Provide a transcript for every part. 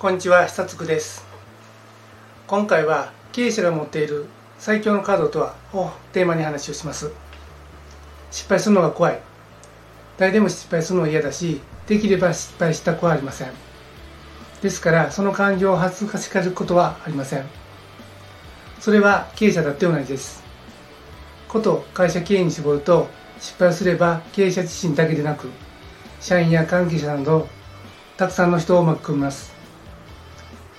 こんにちは久津です。今回は経営者が持っている最強のカードとはをテーマに話をします。失敗するのが怖い。誰でも失敗するのは嫌だしできれば失敗したくはありません。ですからその感情を恥ずかしがることはありません。それは経営者だって同じです。こと会社経営に絞ると失敗すれば経営者自身だけでなく社員や関係者などたくさんの人を巻き込みます。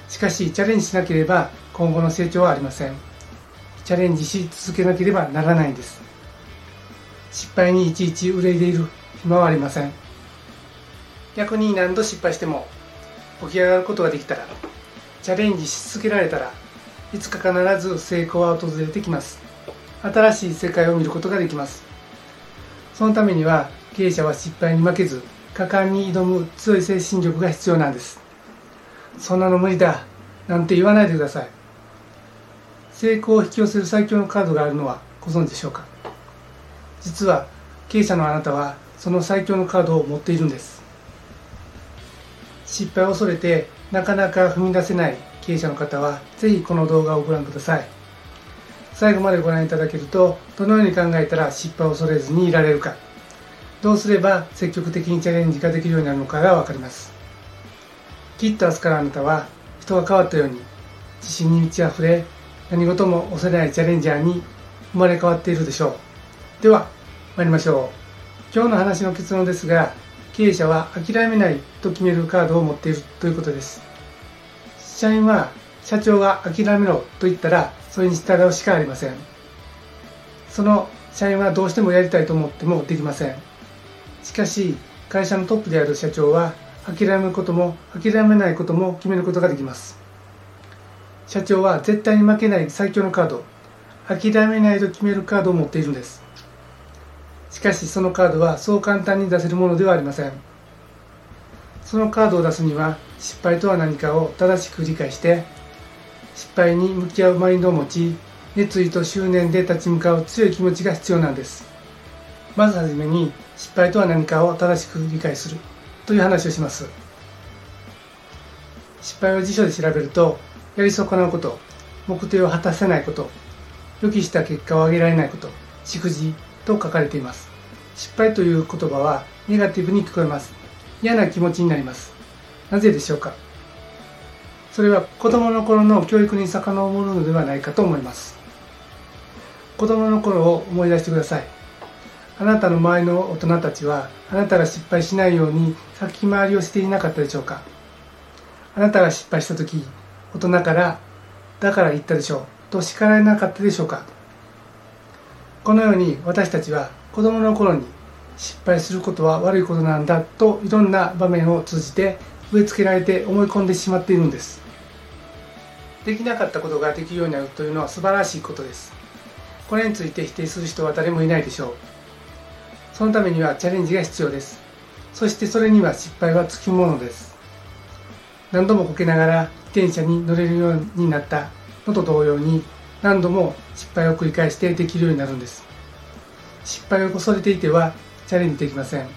しかしチャレンジしなければ今後の成長はありません。チャレンジし続けなければならないんです。失敗にいちいち憂いでいる暇はありません。逆に何度失敗しても起き上がることができたらチャレンジし続けられたらいつか必ず成功は訪れてきます。新しい世界を見ることができます。そのためには経営者は失敗に負けず果敢に挑む強い精神力が必要なんです。そんなの無理だなんて言わないでください。成功を引き寄せる最強のカードがあるのはご存知でしょうか？実は経営者のあなたはその最強のカードを持っているんです。失敗を恐れてなかなか踏み出せない経営者の方はぜひこの動画をご覧ください。最後までご覧いただけるとどのように考えたら失敗を恐れずにいられるか。どうすれば積極的にチャレンジができるようになるのかが分かります。きっと明日からあなたは人が変わったように自信に満ち溢れ何事も恐れないチャレンジャーに生まれ変わっているでしょう。では参りましょう。今日の話の結論ですが経営者は諦めないと決めるカードを持っているということです。社員は社長が諦めろと言ったらそれに従うしかありません。その社員はどうしてもやりたいと思ってもできません。しかし会社のトップである社長は諦めることも諦めないことも決めることができます。社長は絶対に負けない最強のカード。諦めないと決めるカードを持っているんです。しかしそのカードはそう簡単に出せるものではありません。そのカードを出すには失敗とは何かを正しく理解して失敗に向き合うマインドを持ち熱意と執念で立ち向かう強い気持ちが必要なんです。まずはじめに失敗とは何かを正しく理解する。という話をします。失敗を辞書で調べるとやり損なうこと目的を果たせないこと予期した結果を上げられないことしくじと書かれています。失敗という言葉はネガティブに聞こえます。嫌な気持ちになります。なぜでしょうか。それは子供の頃の教育に遡るのではないかと思います。子供の頃を思い出してください。あなたの周りの大人たちはあなたが失敗しないように先回りをしていなかったでしょうか？あなたが失敗した時大人から「だから言ったでしょう」と叱られなかったでしょうか？このように私たちは子供の頃に失敗することは悪いことなんだといろんな場面を通じて植え付けられて思い込んでしまっているんです。できなかったことができるようになるというのは素晴らしいことです。これについて否定する人は誰もいないでしょう。そのためにはチャレンジが必要です。そしてそれには失敗はつきものです。何度もこけながら自転車に乗れるようになったのと同様に何度も失敗を繰り返してできるようになるんです。失敗を恐れていてはチャレンジできません。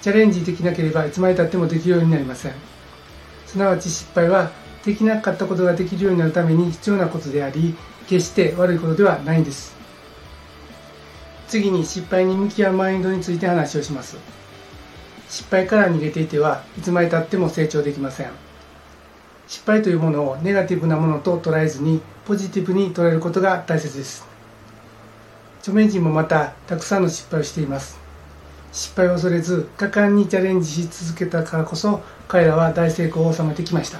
チャレンジできなければいつまでたってもできるようになりません。すなわち失敗はできなかったことができるようになるために必要なことであり決して悪いことではないんです。次に失敗に向き合うマインドについて話をします。失敗から逃げていてはいつまでたっても成長できません。失敗というものをネガティブなものと捉えずにポジティブに捉えることが大切です。著名人もまたたくさんの失敗をしています。失敗を恐れず果敢にチャレンジし続けたからこそ彼らは大成功を収めてきました。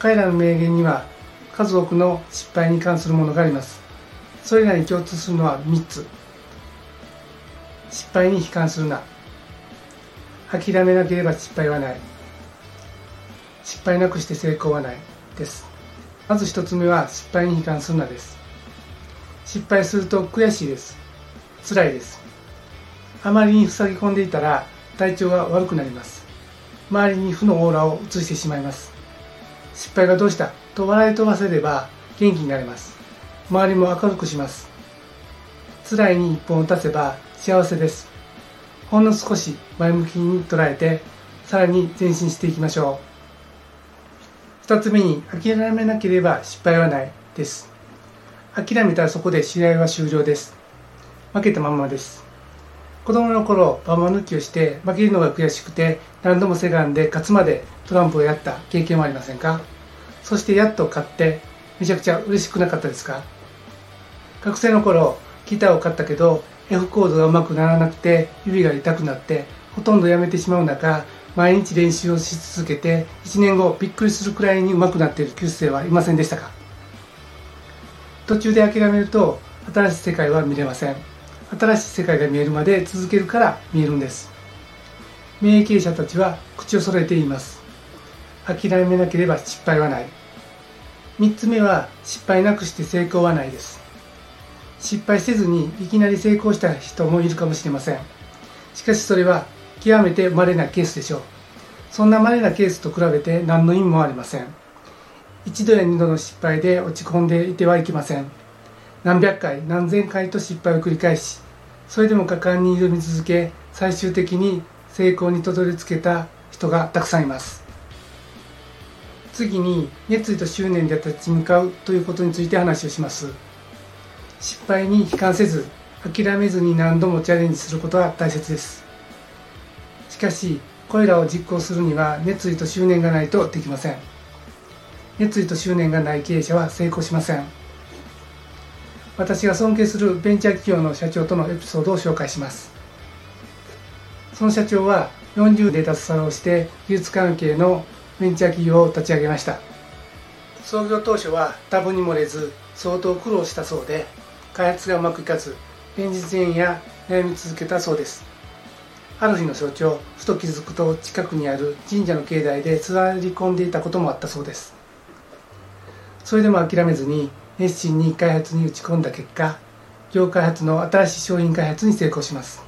彼らの名言には数多くの失敗に関するものがあります。それらに共通するのは3つ。失敗に悲観するな。諦めなければ失敗はない。失敗なくして成功はないです。まず1つ目は失敗に悲観するなです。失敗すると悔しいです。辛いです。あまりに塞ぎ込んでいたら体調が悪くなります。周りに負のオーラを移してしまいます。失敗がどうした？と笑い飛ばせれば元気になれます。周りも明るくします。辛いに一本を出せば幸せです。ほんの少し前向きに捉えてさらに前進していきましょう。2つ目に諦めなければ失敗はないです。諦めたらそこで試合は終了です。負けたままです。子供の頃ババ抜きをして負けるのが悔しくて何度もセガンで勝つまでトランプをやった経験はありませんか？そしてやっと勝ってめちゃくちゃ嬉しくなかったですか？学生の頃ギターを買ったけど F コードがうまくならなくて指が痛くなってほとんどやめてしまう中毎日練習をし続けて1年後びっくりするくらいにうまくなっている旧生はいませんでしたか？途中で諦めると新しい世界は見れません。新しい世界が見えるまで続けるから見えるんです。免疫者たちは口を揃えて言います。諦めなければ失敗はない。3つ目は失敗なくして成功はないです。失敗せずにいきなり成功した人もいるかもしれません。しかしそれは極めて稀なケースでしょう。そんな稀なケースと比べて何の意味もありません。一度や二度の失敗で落ち込んでいてはいけません。何百回何千回と失敗を繰り返しそれでも果敢に挑み続け最終的に成功にたどり着けた人がたくさんいます。次に熱意と執念で立ち向かうということについて話をします。失敗に悲観せず諦めずに何度もチャレンジすることは大切です。しかしこれらを実行するには熱意と執念がないとできません。熱意と執念がない経営者は成功しません。私が尊敬するベンチャー企業の社長とのエピソードを紹介します。その社長は40で脱サラをして技術関係のベンチャー企業を立ち上げました。創業当初は多分に漏れず相当苦労したそうで開発がうまくいかず現実縁や悩み続けたそうです。ある日の早朝ふと気づくと近くにある神社の境内で座り込んでいたこともあったそうです。それでも諦めずに熱心に開発に打ち込んだ結果業開発の新しい商品開発に成功します。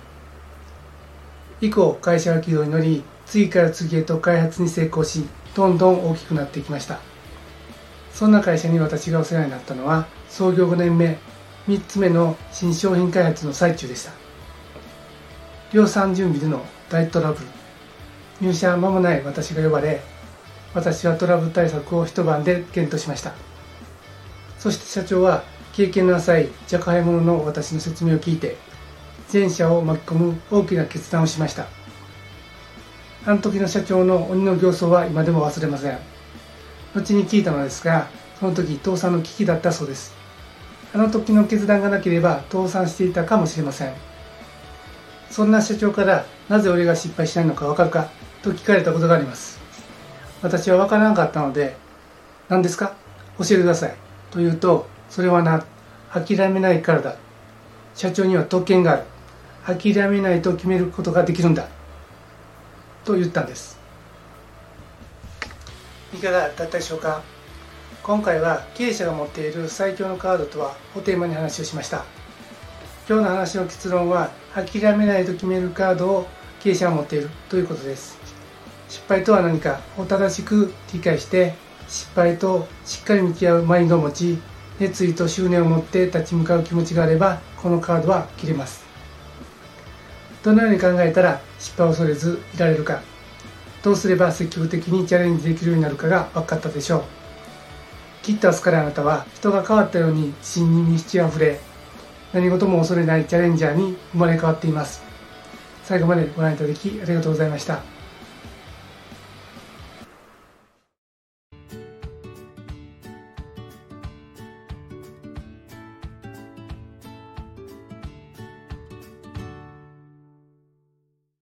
以降会社は軌道に乗り次から次へと開発に成功しどんどん大きくなっていきました。そんな会社に私がお世話になったのは創業5年目3つ目の新商品開発の最中でした。量産準備での大トラブル。入社間もない私が呼ばれ私はトラブル対策を一晩で検討しました。そして社長は経験の浅い若輩者の私の説明を聞いて全社を巻き込む大きな決断をしました。あの時の社長の鬼の形相は今でも忘れません。後に聞いたのですがその時倒産の危機だったそうです。あの時の決断がなければ倒産していたかもしれません。そんな社長からなぜ俺が失敗しないのかわかるかと聞かれたことがあります。私は分からなかったので何ですか？教えてください。と言うとそれはな諦めないからだ。社長には特権がある。諦めないと決めることができるんだ。と言ったんです。いかがだったでしょうか？今回は経営者が持っている最強のカードとはをテーマに話をしました。今日の話の結論は諦めないと決めるカードを経営者が持っているということです。失敗とは何かを正しく理解して失敗としっかり向き合うマインドを持ち熱意と執念を持って立ち向かう気持ちがあればこのカードは切れます。どのように考えたら失敗を恐れずいられるか。どうすれば積極的にチャレンジできるようになるかが分かったでしょう。きっと明日からあなたは人が変わったように信任に満ち溢れ何事も恐れないチャレンジャーに生まれ変わっています。最後までご覧いただきありがとうございました。